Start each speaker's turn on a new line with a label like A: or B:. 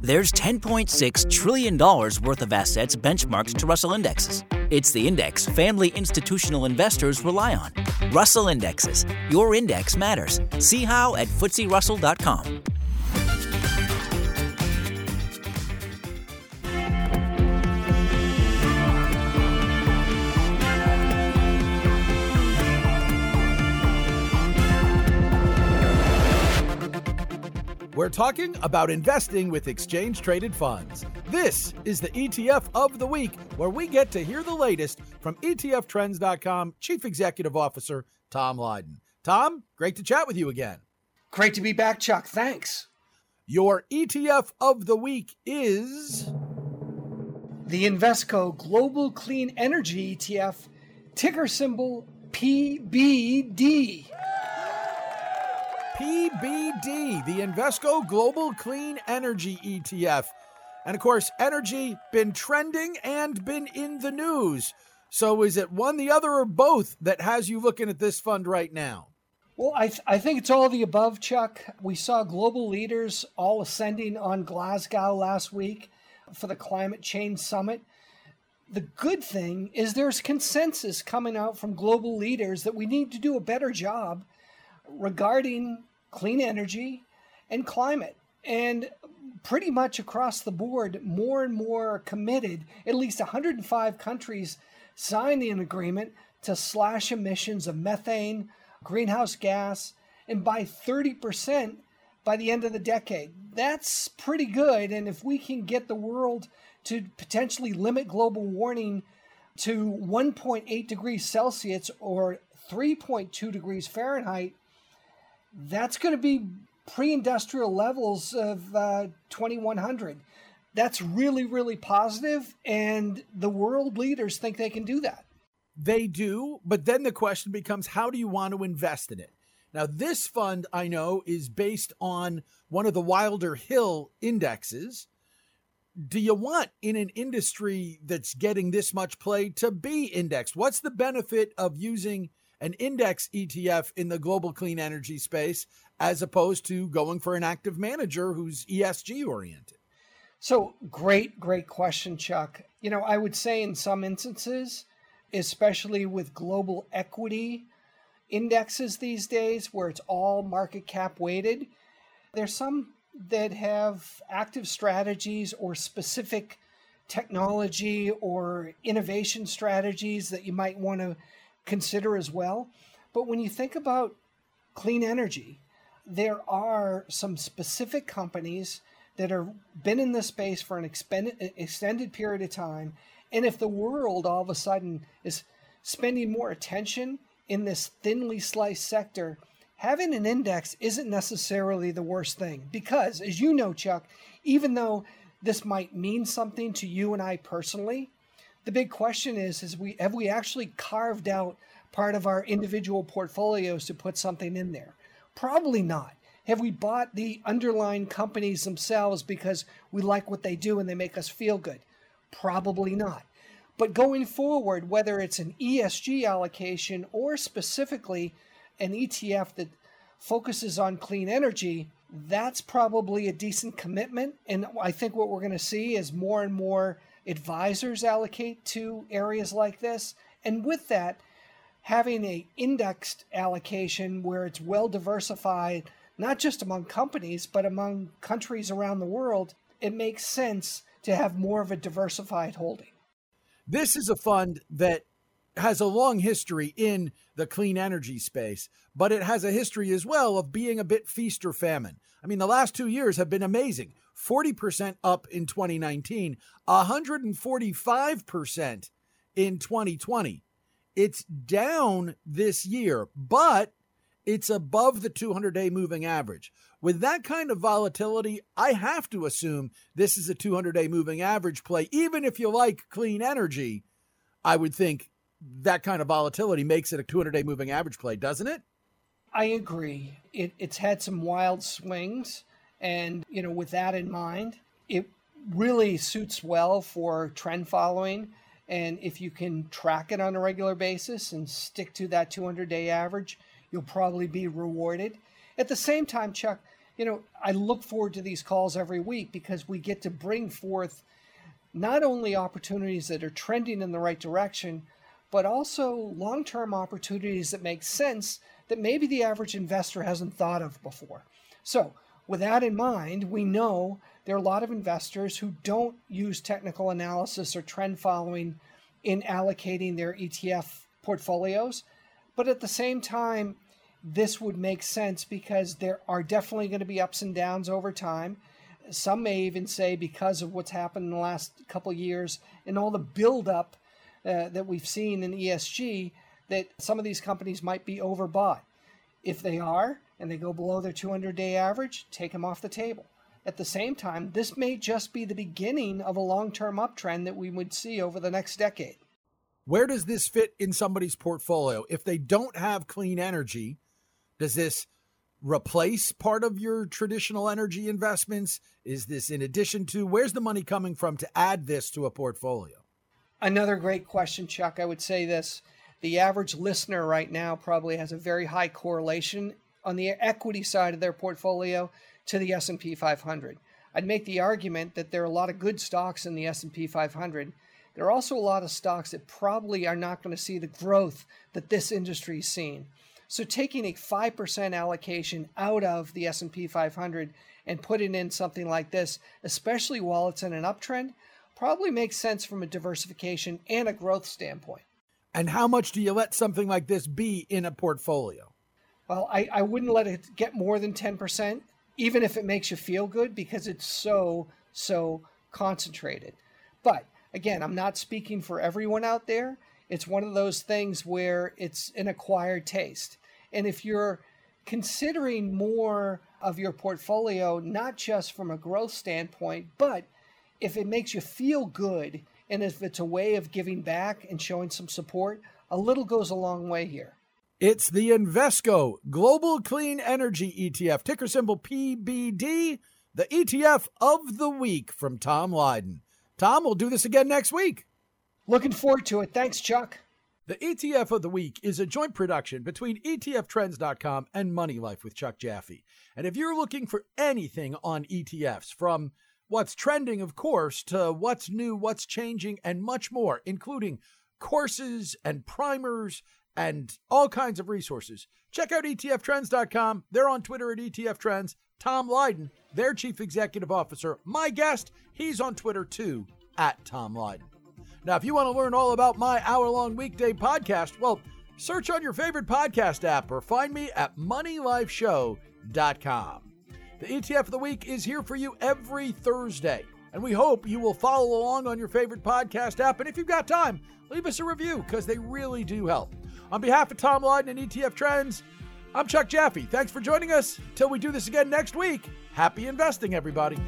A: There's $10.6 trillion worth of assets benchmarked to Russell Indexes. It's the index family institutional investors rely on. Russell Indexes. Your index matters. See how at FTSERussell.com.
B: We're talking about investing with exchange traded funds. This is the ETF of the week, where we get to hear the latest from ETFtrends.com Chief Executive Officer Tom Lydon. Tom, great to chat with you again.
C: Great to be back, Chuck. Thanks.
B: Your ETF of the week is
C: the Invesco Global Clean Energy ETF, ticker symbol PBD.
B: PBD, the Invesco Global Clean Energy ETF. And of course, energy been trending and been in the news. So is it one, the other, or both that has you looking at this fund right now?
C: Well, I, th- I think it's all the above, Chuck. We saw global leaders all ascending on Glasgow last week for the climate change summit. The good thing is there's consensus coming out from global leaders that we need to do a better job regarding clean energy and climate. And pretty much across the board, more and more committed. At least 105 countries signed an agreement to slash emissions of methane, greenhouse gas, and by 30% by the end of the decade. That's pretty good. And if we can get the world to potentially limit global warming to 1.8 degrees Celsius or 3.2 degrees Fahrenheit, that's going to be pre-industrial levels of uh, 2100 that's really really positive and the world leaders think they can do that.
B: They do but then the question becomes how do you want to invest in it? Now this fund i know is based on one of the WilderHill indexes. Do you want in an industry that's getting this much play to be indexed? What's the benefit of using an index ETF in the global clean energy space as opposed to going for an active manager who's ESG oriented?
C: So, great, great question, Chuck. You know, I would say in some instances, especially with global equity indexes these days where it's all market cap weighted, there's some that have active strategies or specific technology or innovation strategies that you might want to consider as well. But when you think about clean energy, there are some specific companies that have been in this space for an extended period of time. And if the world all of a sudden is spending more attention in this thinly sliced sector, having an index isn't necessarily the worst thing. Because, as you know, Chuck, even though this might mean something to you and I personally, the big question is is we have we actually carved out part of our individual portfolios to put something in there? Probably not. Have we bought the underlying companies themselves because we like what they do and they make us feel good? Probably not. But going forward whether it's an ESG allocation or specifically an ETF that focuses on clean energy that's probably a decent commitment. And I think what we're going to see is more and more advisors allocate to areas like this. And with that, having a indexed allocation where it's well diversified, not just among companies, but among countries around the world, it makes sense to have more of a diversified holding.
B: This is a fund that has a long history in the clean energy space, but it has a history as well of being a bit feast or famine. I mean, the last two years have been amazing 40% up in 2019, 145% in 2020. It's down this year, but it's above the 200 day moving average. With that kind of volatility, I have to assume this is a 200 day moving average play. Even if you like clean energy, I would think that kind of volatility makes it a 200 day moving average play, doesn't it?
C: I agree. It, it's had some wild swings. And, you know, with that in mind, it really suits well for trend following. And if you can track it on a regular basis and stick to that 200 day average, you'll probably be rewarded. At the same time, Chuck, you know, I look forward to these calls every week because we get to bring forth not only opportunities that are trending in the right direction, but also long term opportunities that make sense that maybe the average investor hasn't thought of before. So, with that in mind, we know there are a lot of investors who don't use technical analysis or trend following in allocating their ETF portfolios. But at the same time, this would make sense because there are definitely going to be ups and downs over time. Some may even say because of what's happened in the last couple of years and all the buildup uh, that we've seen in ESG, that some of these companies might be overbought. If they are and they go below their 200 day average, take them off the table. At the same time, this may just be the beginning of a long term uptrend that we would see over the next decade.
B: Where does this fit in somebody's portfolio? If they don't have clean energy, does this replace part of your traditional energy investments? Is this in addition to where's the money coming from to add this to a portfolio?
C: Another great question, Chuck. I would say this the average listener right now probably has a very high correlation on the equity side of their portfolio to the S&P 500. I'd make the argument that there are a lot of good stocks in the S&P 500. There are also a lot of stocks that probably are not going to see the growth that this industry is seeing. So taking a 5% allocation out of the S&P 500 and putting in something like this, especially while it's in an uptrend, probably makes sense from a diversification and a growth standpoint.
B: And how much do you let something like this be in a portfolio?
C: Well, I, I wouldn't let it get more than 10%, even if it makes you feel good, because it's so, so concentrated. But again, I'm not speaking for everyone out there. It's one of those things where it's an acquired taste. And if you're considering more of your portfolio, not just from a growth standpoint, but if it makes you feel good and if it's a way of giving back and showing some support, a little goes a long way here.
B: It's the Invesco Global Clean Energy ETF, ticker symbol PBD, the ETF of the week from Tom Lydon. Tom, we'll do this again next week.
C: Looking forward to it. Thanks, Chuck.
B: The ETF of the Week is a joint production between ETFtrends.com and Money Life with Chuck Jaffe. And if you're looking for anything on ETFs, from what's trending, of course, to what's new, what's changing, and much more, including courses and primers and all kinds of resources, check out ETFtrends.com. They're on Twitter at ETFtrends. Tom Lydon, their chief executive officer, my guest, he's on Twitter too, at Tom Lydon. Now, if you want to learn all about my hour long weekday podcast, well, search on your favorite podcast app or find me at moneylifeshow.com. The ETF of the week is here for you every Thursday, and we hope you will follow along on your favorite podcast app. And if you've got time, leave us a review because they really do help. On behalf of Tom Lydon and ETF Trends, I'm Chuck Jaffe. Thanks for joining us. Till we do this again next week, happy investing, everybody.